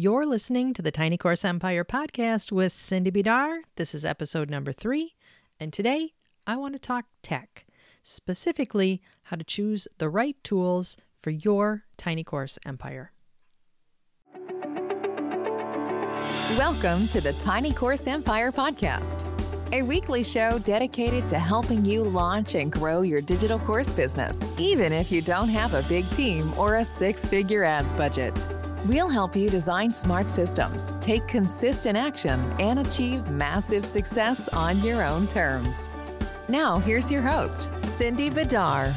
You're listening to the Tiny Course Empire podcast with Cindy Bidar. This is episode number three, and today I want to talk tech, specifically how to choose the right tools for your Tiny Course Empire. Welcome to the Tiny Course Empire podcast, a weekly show dedicated to helping you launch and grow your digital course business, even if you don't have a big team or a six figure ads budget. We'll help you design smart systems, take consistent action, and achieve massive success on your own terms. Now, here's your host, Cindy Bidar.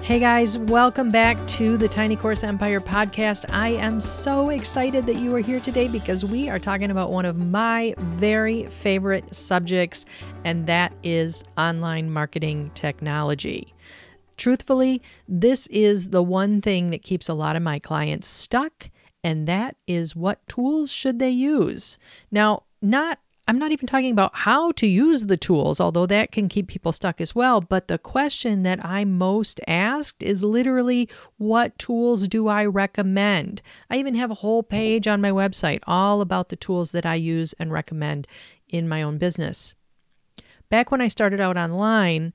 Hey guys, welcome back to the Tiny Course Empire podcast. I am so excited that you are here today because we are talking about one of my very favorite subjects, and that is online marketing technology. Truthfully, this is the one thing that keeps a lot of my clients stuck, and that is what tools should they use? Now, not I'm not even talking about how to use the tools, although that can keep people stuck as well. But the question that I'm most asked is literally, what tools do I recommend? I even have a whole page on my website all about the tools that I use and recommend in my own business. Back when I started out online,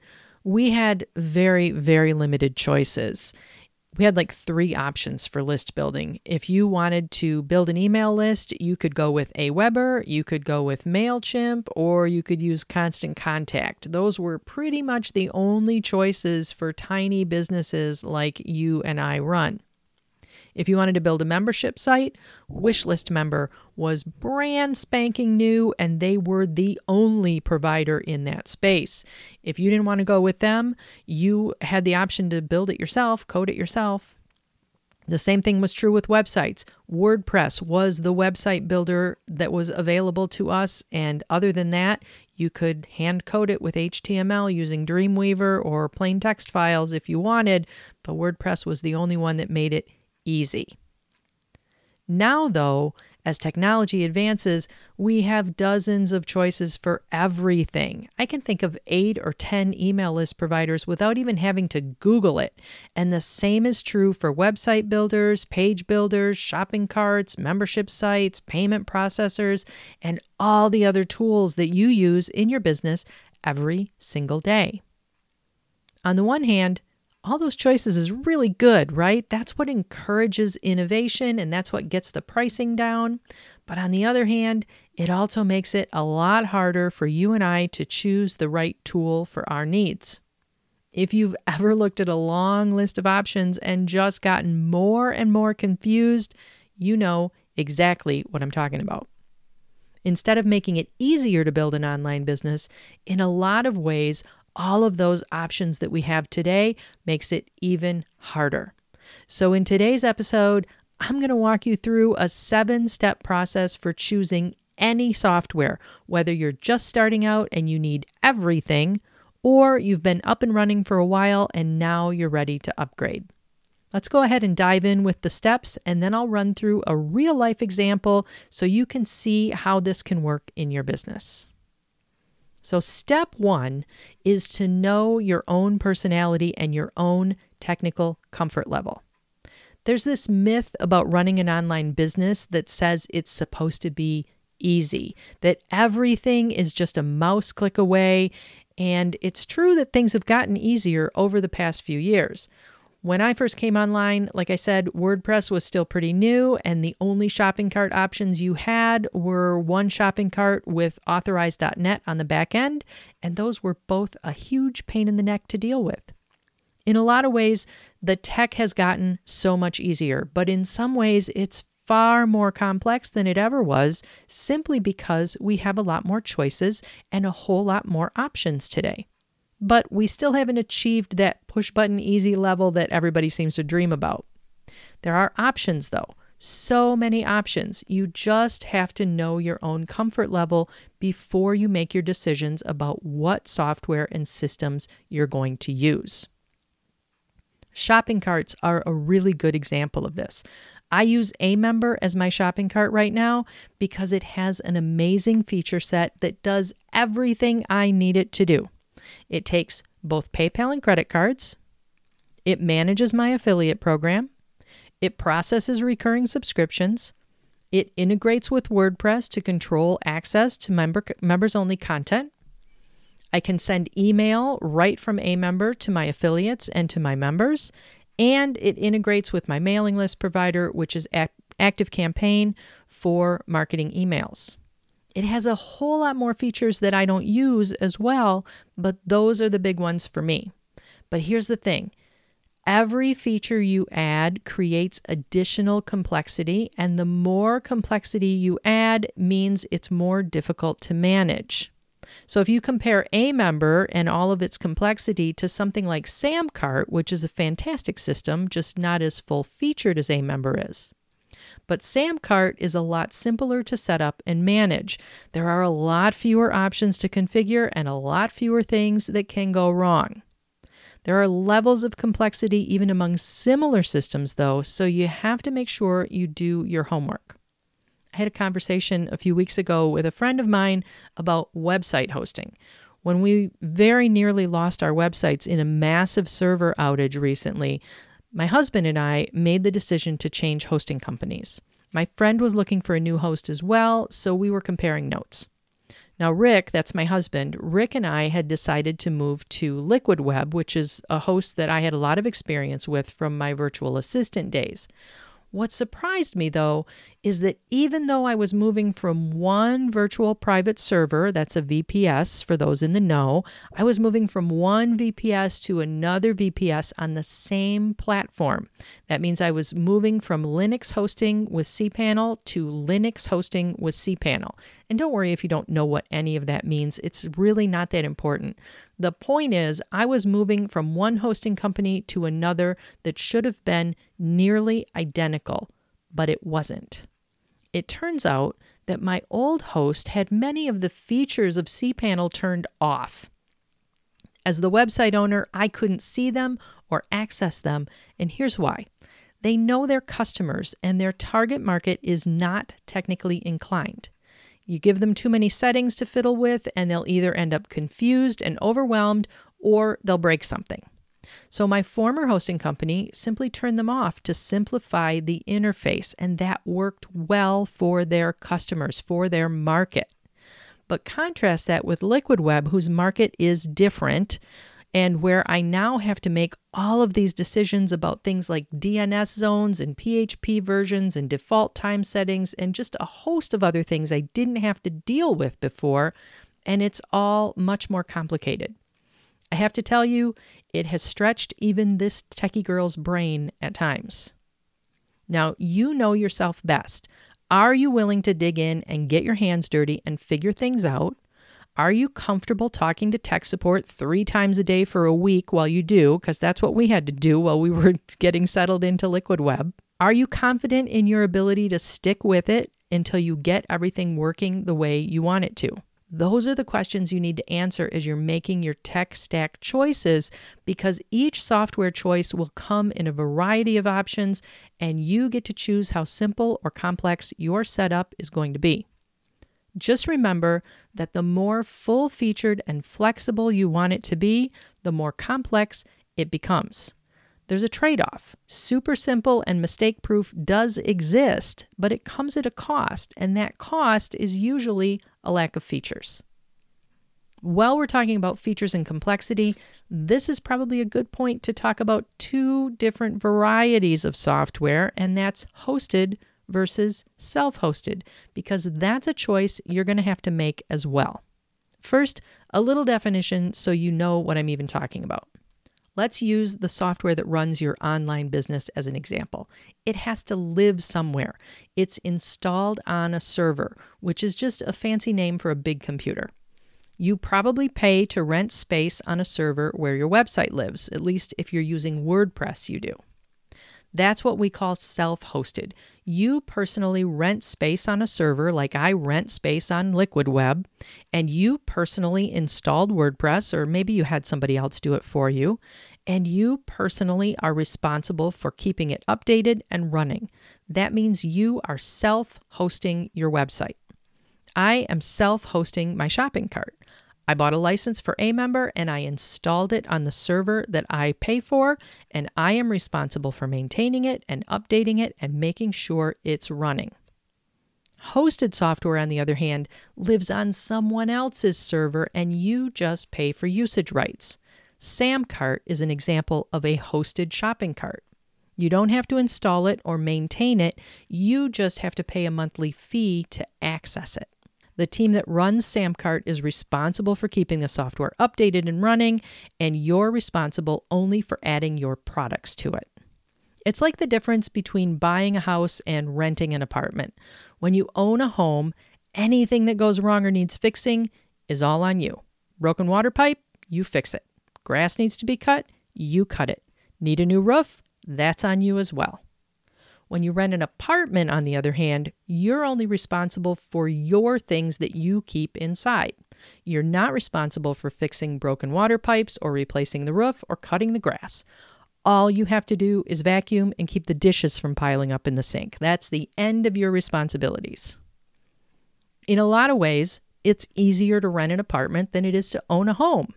we had very, very limited choices. We had like three options for list building. If you wanted to build an email list, you could go with Aweber, you could go with MailChimp, or you could use Constant Contact. Those were pretty much the only choices for tiny businesses like you and I run. If you wanted to build a membership site, Wishlist Member was brand spanking new and they were the only provider in that space. If you didn't want to go with them, you had the option to build it yourself, code it yourself. The same thing was true with websites. WordPress was the website builder that was available to us. And other than that, you could hand code it with HTML using Dreamweaver or plain text files if you wanted, but WordPress was the only one that made it easy. Now, though, as technology advances, we have dozens of choices for everything. I can think of eight or 10 email list providers without even having to Google it. And the same is true for website builders, page builders, shopping carts, membership sites, payment processors, and all the other tools that you use in your business every single day. On the one hand, all those choices is really good, right? That's what encourages innovation and that's what gets the pricing down. But on the other hand, it also makes it a lot harder for you and I to choose the right tool for our needs. If you've ever looked at a long list of options and just gotten more and more confused, you know exactly what I'm talking about. Instead of making it easier to build an online business, in a lot of ways, all of those options that we have today makes it even harder. So, in today's episode, I'm going to walk you through a seven step process for choosing any software, whether you're just starting out and you need everything, or you've been up and running for a while and now you're ready to upgrade. Let's go ahead and dive in with the steps, and then I'll run through a real life example so you can see how this can work in your business. So, step one is to know your own personality and your own technical comfort level. There's this myth about running an online business that says it's supposed to be easy, that everything is just a mouse click away. And it's true that things have gotten easier over the past few years. When I first came online, like I said, WordPress was still pretty new, and the only shopping cart options you had were 1ShoppingCart with authorize.net on the back end, and those were both a huge pain in the neck to deal with. In a lot of ways, the tech has gotten so much easier, but in some ways, it's far more complex than it ever was simply because we have a lot more choices and a whole lot more options today but we still haven't achieved that push button easy level that everybody seems to dream about. There are options though, so many options. You just have to know your own comfort level before you make your decisions about what software and systems you're going to use. Shopping carts are a really good example of this. I use aMember as my shopping cart right now because it has an amazing feature set that does everything I need it to do. It takes both PayPal and credit cards. It manages my affiliate program. It processes recurring subscriptions. It integrates with WordPress to control access to member, members only content. I can send email right from aMember to my affiliates and to my members. And it integrates with my mailing list provider, which is Active Campaign for marketing emails. It has a whole lot more features that I don't use as well, but those are the big ones for me. But here's the thing every feature you add creates additional complexity, and the more complexity you add means it's more difficult to manage. So if you compare aMember and all of its complexity to something like Samcart, which is a fantastic system, just not as full featured as aMember is. But Samcart is a lot simpler to set up and manage. There are a lot fewer options to configure and a lot fewer things that can go wrong. There are levels of complexity even among similar systems, though, so you have to make sure you do your homework. I had a conversation a few weeks ago with a friend of mine about website hosting. When we very nearly lost our websites in a massive server outage recently, my husband and I made the decision to change hosting companies. My friend was looking for a new host as well, so we were comparing notes. Now, Rick, that's my husband, Rick and I had decided to move to Liquid Web, which is a host that I had a lot of experience with from my virtual assistant days. What surprised me, though, is that even though I was moving from one virtual private server, that's a VPS for those in the know, I was moving from one VPS to another VPS on the same platform. That means I was moving from Linux hosting with cPanel to Linux hosting with cPanel. And don't worry if you don't know what any of that means, it's really not that important. The point is, I was moving from one hosting company to another that should have been nearly identical, but it wasn't. It turns out that my old host had many of the features of cPanel turned off. As the website owner, I couldn't see them or access them, and here's why. They know their customers, and their target market is not technically inclined. You give them too many settings to fiddle with, and they'll either end up confused and overwhelmed or they'll break something. So, my former hosting company simply turned them off to simplify the interface, and that worked well for their customers, for their market. But contrast that with Liquid Web, whose market is different, and where I now have to make all of these decisions about things like DNS zones and PHP versions and default time settings and just a host of other things I didn't have to deal with before, and it's all much more complicated. I have to tell you, it has stretched even this techie girl's brain at times. Now, you know yourself best. Are you willing to dig in and get your hands dirty and figure things out? Are you comfortable talking to tech support three times a day for a week while you do? Because that's what we had to do while we were getting settled into Liquid Web. Are you confident in your ability to stick with it until you get everything working the way you want it to? Those are the questions you need to answer as you're making your tech stack choices because each software choice will come in a variety of options and you get to choose how simple or complex your setup is going to be. Just remember that the more full featured and flexible you want it to be, the more complex it becomes. There's a trade off. Super simple and mistake proof does exist, but it comes at a cost, and that cost is usually a lack of features. While we're talking about features and complexity, this is probably a good point to talk about two different varieties of software, and that's hosted versus self hosted, because that's a choice you're going to have to make as well. First, a little definition so you know what I'm even talking about. Let's use the software that runs your online business as an example. It has to live somewhere. It's installed on a server, which is just a fancy name for a big computer. You probably pay to rent space on a server where your website lives, at least if you're using WordPress, you do. That's what we call self hosted. You personally rent space on a server, like I rent space on Liquid Web, and you personally installed WordPress, or maybe you had somebody else do it for you, and you personally are responsible for keeping it updated and running. That means you are self hosting your website. I am self hosting my shopping cart. I bought a license for Amember and I installed it on the server that I pay for, and I am responsible for maintaining it and updating it and making sure it's running. Hosted software, on the other hand, lives on someone else's server and you just pay for usage rights. Samcart is an example of a hosted shopping cart. You don't have to install it or maintain it, you just have to pay a monthly fee to access it. The team that runs Samcart is responsible for keeping the software updated and running, and you're responsible only for adding your products to it. It's like the difference between buying a house and renting an apartment. When you own a home, anything that goes wrong or needs fixing is all on you. Broken water pipe, you fix it. Grass needs to be cut, you cut it. Need a new roof? That's on you as well. When you rent an apartment, on the other hand, you're only responsible for your things that you keep inside. You're not responsible for fixing broken water pipes or replacing the roof or cutting the grass. All you have to do is vacuum and keep the dishes from piling up in the sink. That's the end of your responsibilities. In a lot of ways, it's easier to rent an apartment than it is to own a home.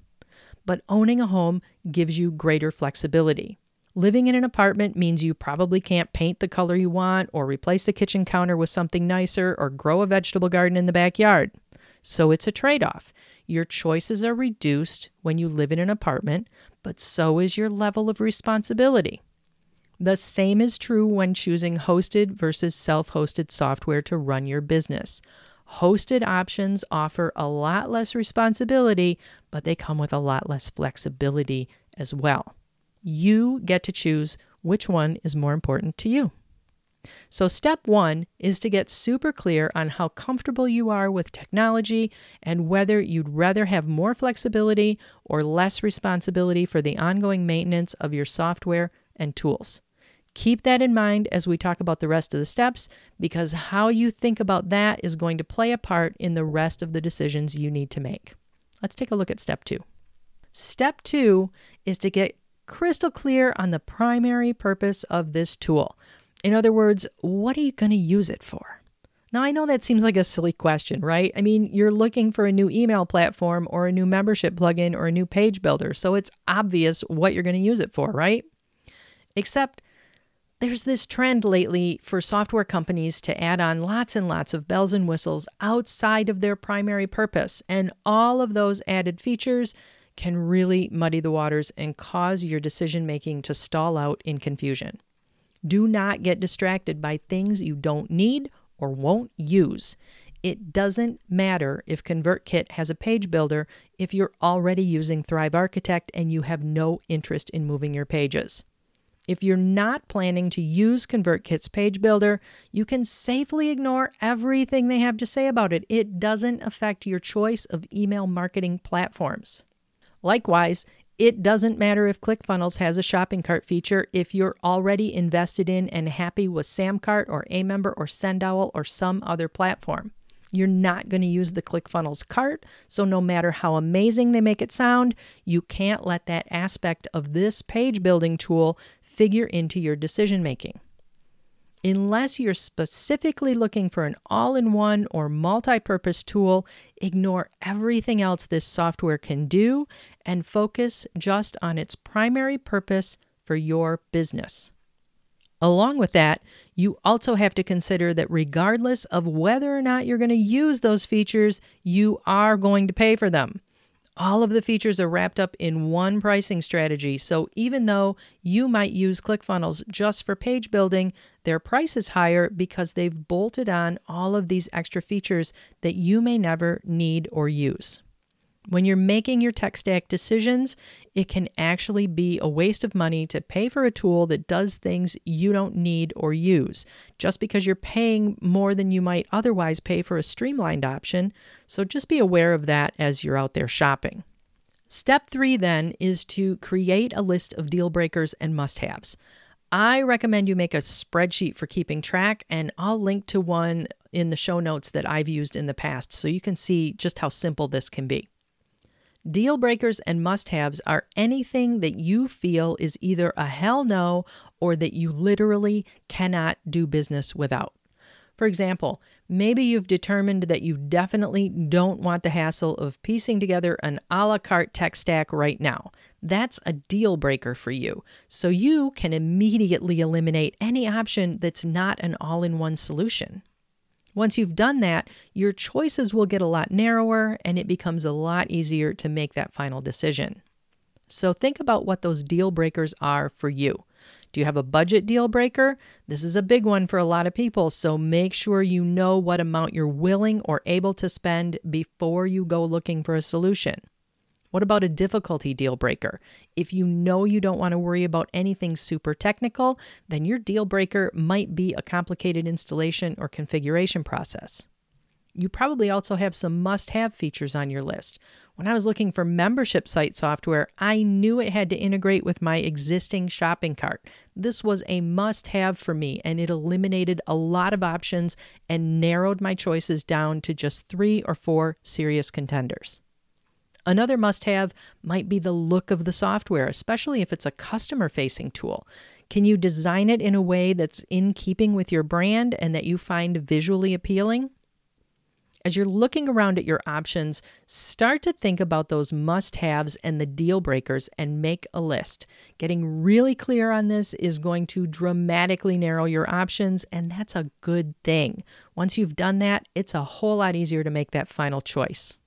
But owning a home gives you greater flexibility. Living in an apartment means you probably can't paint the color you want, or replace the kitchen counter with something nicer, or grow a vegetable garden in the backyard. So it's a trade off. Your choices are reduced when you live in an apartment, but so is your level of responsibility. The same is true when choosing hosted versus self hosted software to run your business. Hosted options offer a lot less responsibility, but they come with a lot less flexibility as well. You get to choose which one is more important to you. So, step one is to get super clear on how comfortable you are with technology and whether you'd rather have more flexibility or less responsibility for the ongoing maintenance of your software and tools. Keep that in mind as we talk about the rest of the steps because how you think about that is going to play a part in the rest of the decisions you need to make. Let's take a look at step two. Step two is to get crystal clear on the primary purpose of this tool. In other words, what are you going to use it for? Now, I know that seems like a silly question, right? I mean, you're looking for a new email platform or a new membership plugin or a new page builder, so it's obvious what you're going to use it for, right? Except there's this trend lately for software companies to add on lots and lots of bells and whistles outside of their primary purpose, and all of those added features can really muddy the waters and cause your decision making to stall out in confusion. Do not get distracted by things you don't need or won't use. It doesn't matter if ConvertKit has a page builder if you're already using Thrive Architect and you have no interest in moving your pages. If you're not planning to use ConvertKit's page builder, you can safely ignore everything they have to say about it. It doesn't affect your choice of email marketing platforms. Likewise, it doesn't matter if ClickFunnels has a shopping cart feature if you're already invested in and happy with Samcart or Amember or Sendowl or some other platform. You're not going to use the ClickFunnels cart, so no matter how amazing they make it sound, you can't let that aspect of this page building tool figure into your decision making. Unless you're specifically looking for an all in one or multi purpose tool, ignore everything else this software can do and focus just on its primary purpose for your business. Along with that, you also have to consider that regardless of whether or not you're going to use those features, you are going to pay for them. All of the features are wrapped up in one pricing strategy. So even though you might use ClickFunnels just for page building, their price is higher because they've bolted on all of these extra features that you may never need or use. When you're making your tech stack decisions, it can actually be a waste of money to pay for a tool that does things you don't need or use, just because you're paying more than you might otherwise pay for a streamlined option. So just be aware of that as you're out there shopping. Step three then is to create a list of deal breakers and must haves. I recommend you make a spreadsheet for keeping track, and I'll link to one in the show notes that I've used in the past so you can see just how simple this can be. Deal breakers and must haves are anything that you feel is either a hell no or that you literally cannot do business without. For example, maybe you've determined that you definitely don't want the hassle of piecing together an a la carte tech stack right now. That's a deal breaker for you. So you can immediately eliminate any option that's not an all in one solution. Once you've done that, your choices will get a lot narrower and it becomes a lot easier to make that final decision. So think about what those deal breakers are for you. Do you have a budget deal breaker? This is a big one for a lot of people, so make sure you know what amount you're willing or able to spend before you go looking for a solution. What about a difficulty deal breaker? If you know you don't want to worry about anything super technical, then your deal breaker might be a complicated installation or configuration process. You probably also have some must have features on your list. When I was looking for membership site software, I knew it had to integrate with my existing shopping cart. This was a must have for me, and it eliminated a lot of options and narrowed my choices down to just three or four serious contenders. Another must have might be the look of the software, especially if it's a customer facing tool. Can you design it in a way that's in keeping with your brand and that you find visually appealing? As you're looking around at your options, start to think about those must haves and the deal breakers and make a list. Getting really clear on this is going to dramatically narrow your options, and that's a good thing. Once you've done that, it's a whole lot easier to make that final choice.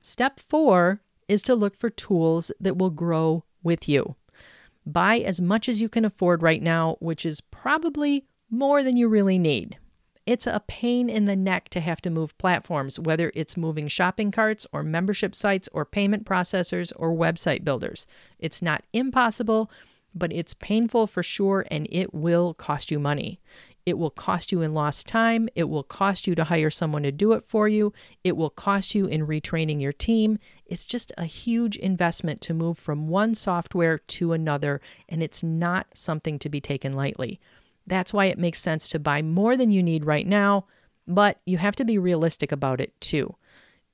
Step four is to look for tools that will grow with you. Buy as much as you can afford right now, which is probably more than you really need. It's a pain in the neck to have to move platforms, whether it's moving shopping carts or membership sites or payment processors or website builders. It's not impossible, but it's painful for sure and it will cost you money. It will cost you in lost time. It will cost you to hire someone to do it for you. It will cost you in retraining your team. It's just a huge investment to move from one software to another, and it's not something to be taken lightly. That's why it makes sense to buy more than you need right now, but you have to be realistic about it too.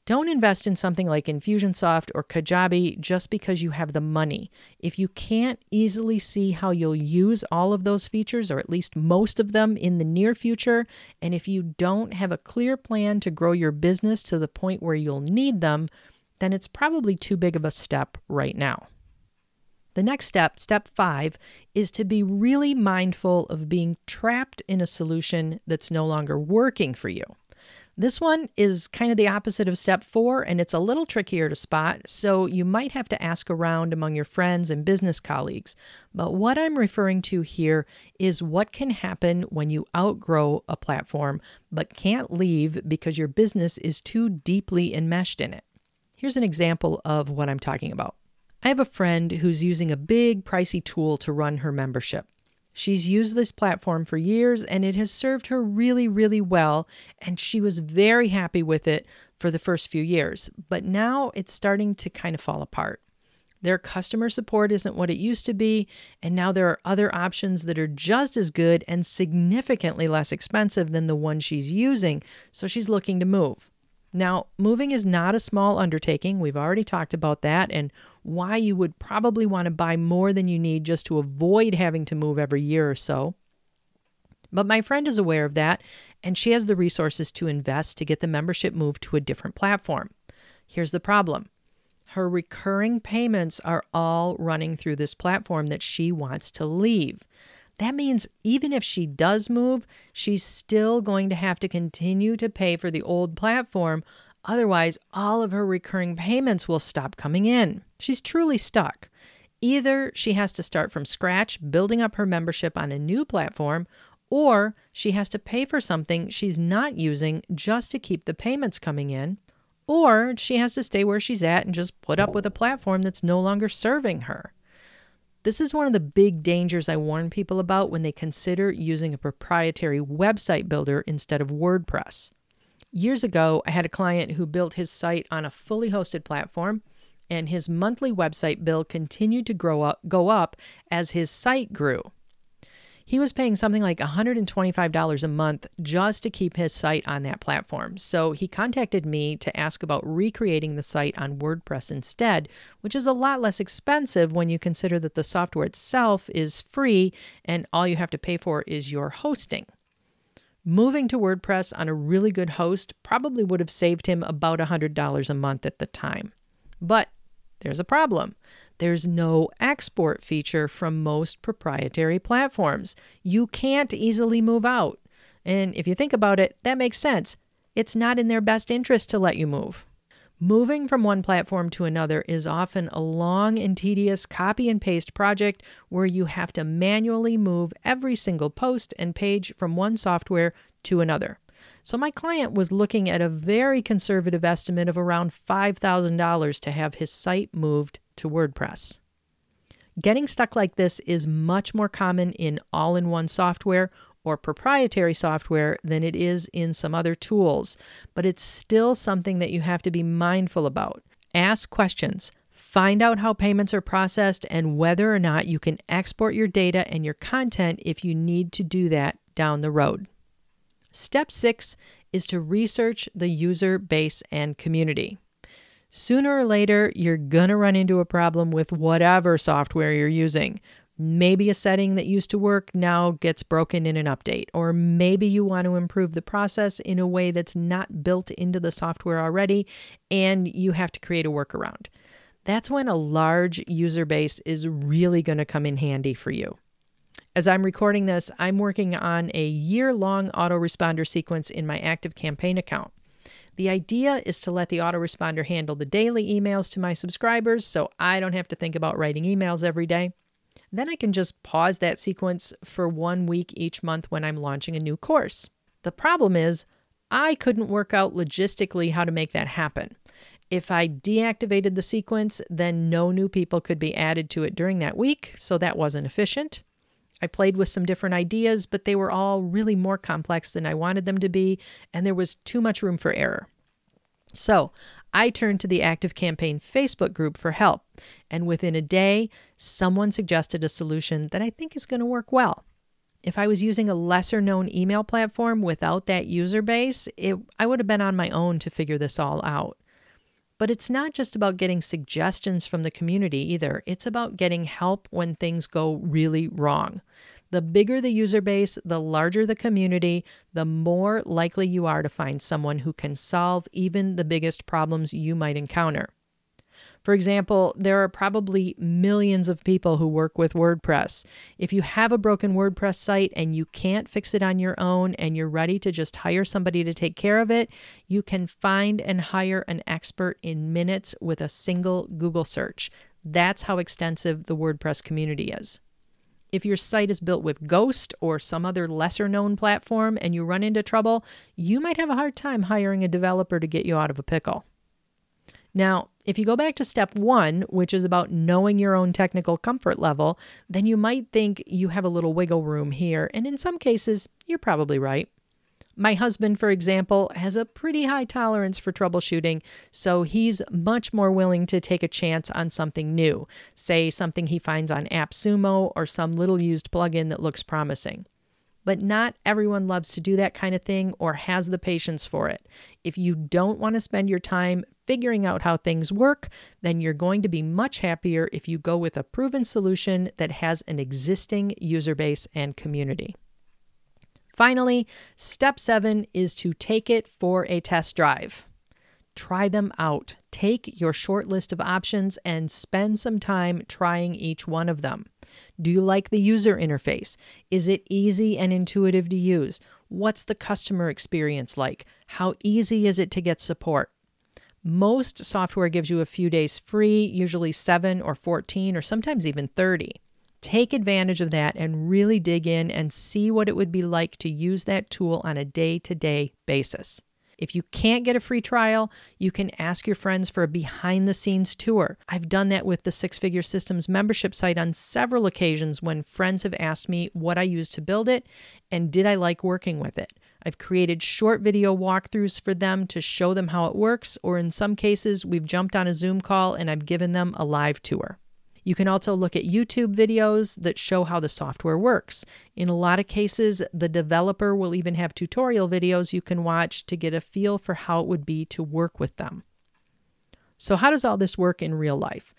Don't invest in something like Infusionsoft or Kajabi just because you have the money. If you can't easily see how you'll use all of those features, or at least most of them, in the near future, and if you don't have a clear plan to grow your business to the point where you'll need them, then it's probably too big of a step right now. The next step, step five, is to be really mindful of being trapped in a solution that's no longer working for you. This one is kind of the opposite of step four, and it's a little trickier to spot, so you might have to ask around among your friends and business colleagues. But what I'm referring to here is what can happen when you outgrow a platform but can't leave because your business is too deeply enmeshed in it. Here's an example of what I'm talking about. I have a friend who's using a big, pricey tool to run her membership. She's used this platform for years and it has served her really, really well. And she was very happy with it for the first few years. But now it's starting to kind of fall apart. Their customer support isn't what it used to be. And now there are other options that are just as good and significantly less expensive than the one she's using. So she's looking to move. Now, moving is not a small undertaking. We've already talked about that and why you would probably want to buy more than you need just to avoid having to move every year or so. But my friend is aware of that, and she has the resources to invest to get the membership moved to a different platform. Here's the problem her recurring payments are all running through this platform that she wants to leave. That means even if she does move, she's still going to have to continue to pay for the old platform. Otherwise, all of her recurring payments will stop coming in. She's truly stuck. Either she has to start from scratch, building up her membership on a new platform, or she has to pay for something she's not using just to keep the payments coming in, or she has to stay where she's at and just put up with a platform that's no longer serving her. This is one of the big dangers I warn people about when they consider using a proprietary website builder instead of WordPress. Years ago, I had a client who built his site on a fully hosted platform, and his monthly website bill continued to grow up, go up as his site grew. He was paying something like $125 a month just to keep his site on that platform. So he contacted me to ask about recreating the site on WordPress instead, which is a lot less expensive when you consider that the software itself is free and all you have to pay for is your hosting. Moving to WordPress on a really good host probably would have saved him about $100 a month at the time. But there's a problem. There's no export feature from most proprietary platforms. You can't easily move out. And if you think about it, that makes sense. It's not in their best interest to let you move. Moving from one platform to another is often a long and tedious copy and paste project where you have to manually move every single post and page from one software to another. So, my client was looking at a very conservative estimate of around $5,000 to have his site moved to WordPress. Getting stuck like this is much more common in all in one software or proprietary software than it is in some other tools, but it's still something that you have to be mindful about. Ask questions. Find out how payments are processed and whether or not you can export your data and your content if you need to do that down the road. Step six is to research the user base and community. Sooner or later, you're going to run into a problem with whatever software you're using. Maybe a setting that used to work now gets broken in an update, or maybe you want to improve the process in a way that's not built into the software already, and you have to create a workaround. That's when a large user base is really going to come in handy for you. As I'm recording this, I'm working on a year long autoresponder sequence in my Active Campaign account. The idea is to let the autoresponder handle the daily emails to my subscribers so I don't have to think about writing emails every day. Then I can just pause that sequence for one week each month when I'm launching a new course. The problem is, I couldn't work out logistically how to make that happen. If I deactivated the sequence, then no new people could be added to it during that week, so that wasn't efficient. I played with some different ideas, but they were all really more complex than I wanted them to be, and there was too much room for error. So I turned to the Active Campaign Facebook group for help, and within a day, someone suggested a solution that I think is going to work well. If I was using a lesser known email platform without that user base, it, I would have been on my own to figure this all out. But it's not just about getting suggestions from the community either, it's about getting help when things go really wrong. The bigger the user base, the larger the community, the more likely you are to find someone who can solve even the biggest problems you might encounter. For example, there are probably millions of people who work with WordPress. If you have a broken WordPress site and you can't fix it on your own and you're ready to just hire somebody to take care of it, you can find and hire an expert in minutes with a single Google search. That's how extensive the WordPress community is. If your site is built with Ghost or some other lesser known platform and you run into trouble, you might have a hard time hiring a developer to get you out of a pickle. Now, if you go back to step one, which is about knowing your own technical comfort level, then you might think you have a little wiggle room here, and in some cases, you're probably right. My husband, for example, has a pretty high tolerance for troubleshooting, so he's much more willing to take a chance on something new, say something he finds on AppSumo or some little used plugin that looks promising. But not everyone loves to do that kind of thing or has the patience for it. If you don't want to spend your time figuring out how things work, then you're going to be much happier if you go with a proven solution that has an existing user base and community. Finally, step seven is to take it for a test drive. Try them out. Take your short list of options and spend some time trying each one of them. Do you like the user interface? Is it easy and intuitive to use? What's the customer experience like? How easy is it to get support? Most software gives you a few days free, usually 7 or 14 or sometimes even 30. Take advantage of that and really dig in and see what it would be like to use that tool on a day to day basis. If you can't get a free trial, you can ask your friends for a behind the scenes tour. I've done that with the Six Figure Systems membership site on several occasions when friends have asked me what I used to build it and did I like working with it. I've created short video walkthroughs for them to show them how it works, or in some cases, we've jumped on a Zoom call and I've given them a live tour. You can also look at YouTube videos that show how the software works. In a lot of cases, the developer will even have tutorial videos you can watch to get a feel for how it would be to work with them. So, how does all this work in real life?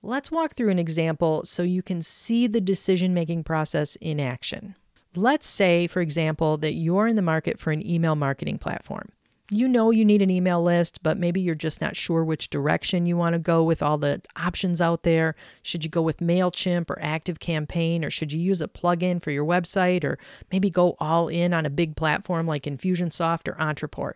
Let's walk through an example so you can see the decision making process in action. Let's say, for example, that you're in the market for an email marketing platform. You know you need an email list, but maybe you're just not sure which direction you want to go with all the options out there. Should you go with MailChimp or ActiveCampaign, or should you use a plugin for your website, or maybe go all in on a big platform like Infusionsoft or Ontraport?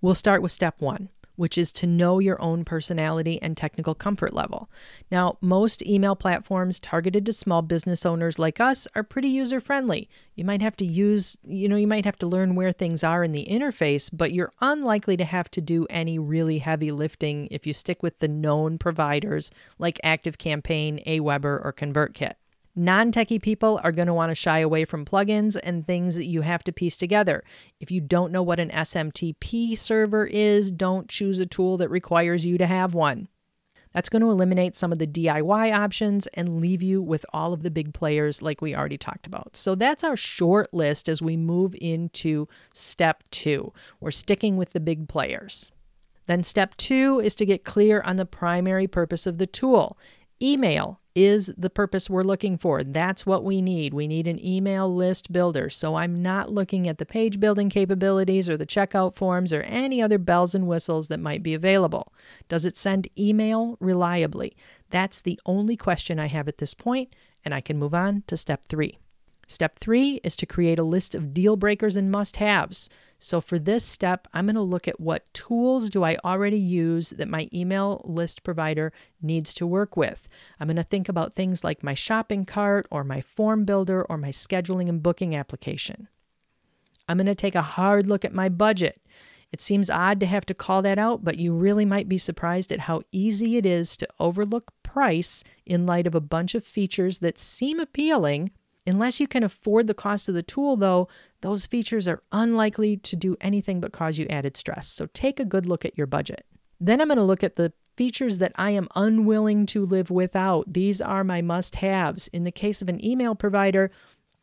We'll start with step one which is to know your own personality and technical comfort level. Now, most email platforms targeted to small business owners like us are pretty user friendly. You might have to use, you know, you might have to learn where things are in the interface, but you're unlikely to have to do any really heavy lifting if you stick with the known providers like ActiveCampaign, Aweber, or ConvertKit. Non techie people are going to want to shy away from plugins and things that you have to piece together. If you don't know what an SMTP server is, don't choose a tool that requires you to have one. That's going to eliminate some of the DIY options and leave you with all of the big players like we already talked about. So that's our short list as we move into step two. We're sticking with the big players. Then step two is to get clear on the primary purpose of the tool. Email is the purpose we're looking for. That's what we need. We need an email list builder. So I'm not looking at the page building capabilities or the checkout forms or any other bells and whistles that might be available. Does it send email reliably? That's the only question I have at this point, and I can move on to step three. Step three is to create a list of deal breakers and must haves. So for this step, I'm going to look at what tools do I already use that my email list provider needs to work with. I'm going to think about things like my shopping cart or my form builder or my scheduling and booking application. I'm going to take a hard look at my budget. It seems odd to have to call that out, but you really might be surprised at how easy it is to overlook price in light of a bunch of features that seem appealing Unless you can afford the cost of the tool, though, those features are unlikely to do anything but cause you added stress. So take a good look at your budget. Then I'm going to look at the features that I am unwilling to live without. These are my must haves. In the case of an email provider,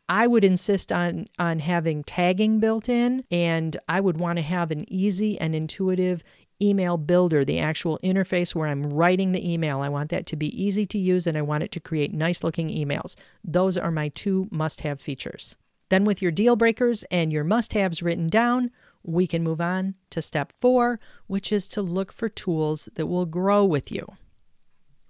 I would insist on on having tagging built in and I would want to have an easy and intuitive email builder, the actual interface where I'm writing the email. I want that to be easy to use and I want it to create nice looking emails. Those are my two must have features. Then, with your deal breakers and your must haves written down, we can move on to step four, which is to look for tools that will grow with you.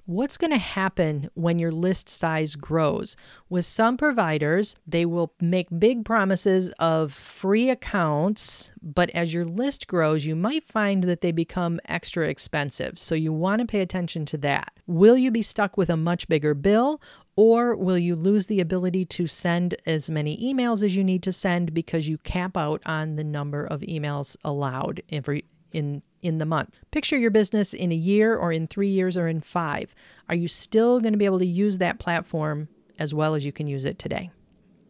What's going to happen when your list size grows? With some providers, they will make big promises of free accounts, but as your list grows, you might find that they become extra expensive. So you want to pay attention to that. Will you be stuck with a much bigger bill? Or will you lose the ability to send as many emails as you need to send because you cap out on the number of emails allowed every in in the month. Picture your business in a year or in 3 years or in 5. Are you still going to be able to use that platform as well as you can use it today?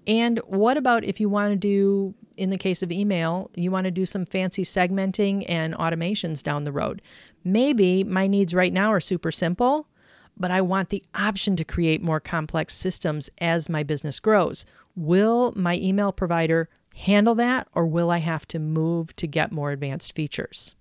And what about if you want to do in the case of email, you want to do some fancy segmenting and automations down the road. Maybe my needs right now are super simple, but I want the option to create more complex systems as my business grows. Will my email provider handle that, or will I have to move to get more advanced features?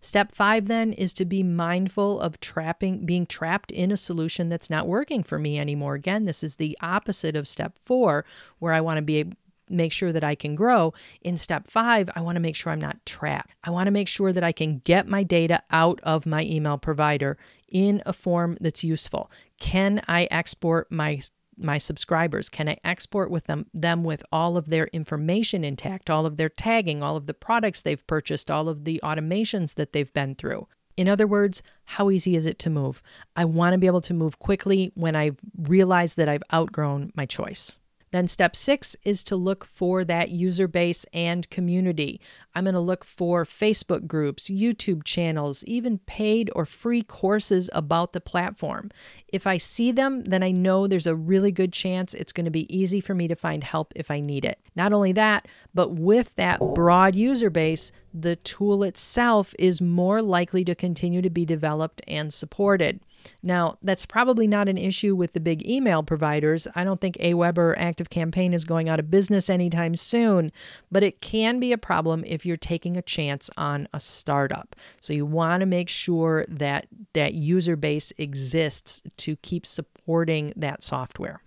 Step five then is to be mindful of trapping, being trapped in a solution that's not working for me anymore. Again, this is the opposite of step four, where I want to be make sure that I can grow. In step five, I want to make sure I'm not trapped. I want to make sure that I can get my data out of my email provider in a form that's useful. Can I export my my subscribers? Can I export with them them with all of their information intact, all of their tagging, all of the products they've purchased, all of the automations that they've been through? In other words, how easy is it to move? I want to be able to move quickly when I realize that I've outgrown my choice. Then, step six is to look for that user base and community. I'm going to look for Facebook groups, YouTube channels, even paid or free courses about the platform. If I see them, then I know there's a really good chance it's going to be easy for me to find help if I need it. Not only that, but with that broad user base, the tool itself is more likely to continue to be developed and supported. Now, that's probably not an issue with the big email providers. I don't think Aweber or ActiveCampaign is going out of business anytime soon, but it can be a problem if you're taking a chance on a startup. So you want to make sure that that user base exists to keep supporting that software.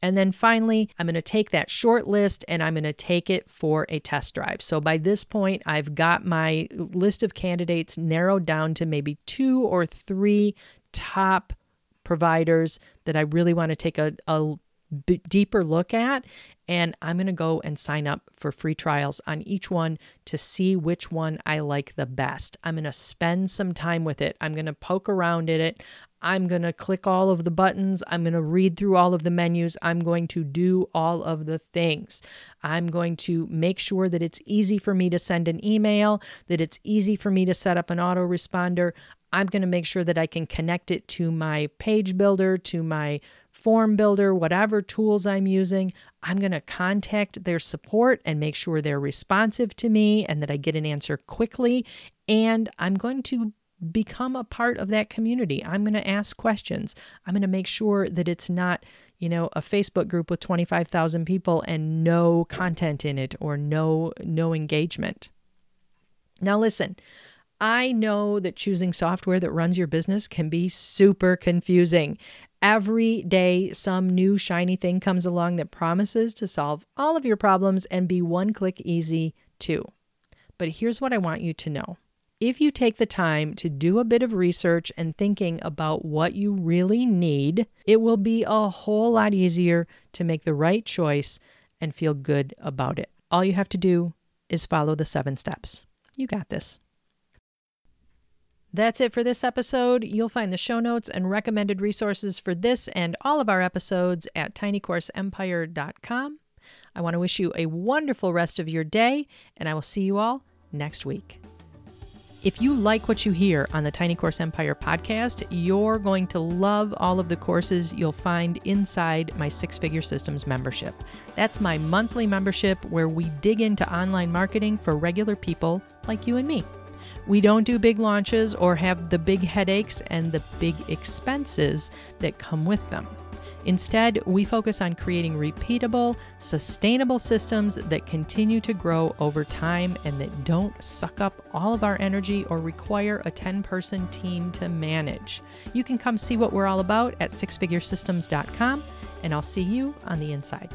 And then finally, I'm going to take that short list and I'm going to take it for a test drive. So by this point, I've got my list of candidates narrowed down to maybe two or three top providers that I really want to take a, a b- deeper look at. And I'm going to go and sign up for free trials on each one to see which one I like the best. I'm going to spend some time with it. I'm going to poke around in it. I'm going to click all of the buttons. I'm going to read through all of the menus. I'm going to do all of the things. I'm going to make sure that it's easy for me to send an email, that it's easy for me to set up an autoresponder. I'm going to make sure that I can connect it to my page builder, to my form builder, whatever tools I'm using, I'm going to contact their support and make sure they're responsive to me and that I get an answer quickly. And I'm going to become a part of that community. I'm going to ask questions. I'm going to make sure that it's not, you know, a Facebook group with 25,000 people and no content in it or no no engagement. Now listen, I know that choosing software that runs your business can be super confusing. Every day, some new shiny thing comes along that promises to solve all of your problems and be one click easy too. But here's what I want you to know. If you take the time to do a bit of research and thinking about what you really need, it will be a whole lot easier to make the right choice and feel good about it. All you have to do is follow the seven steps. You got this. That's it for this episode. You'll find the show notes and recommended resources for this and all of our episodes at tinycourseempire.com. I want to wish you a wonderful rest of your day, and I will see you all next week. If you like what you hear on the Tiny Course Empire podcast, you're going to love all of the courses you'll find inside my Six Figure Systems membership. That's my monthly membership where we dig into online marketing for regular people like you and me. We don't do big launches or have the big headaches and the big expenses that come with them. Instead, we focus on creating repeatable, sustainable systems that continue to grow over time and that don't suck up all of our energy or require a 10 person team to manage. You can come see what we're all about at sixfiguresystems.com, and I'll see you on the inside.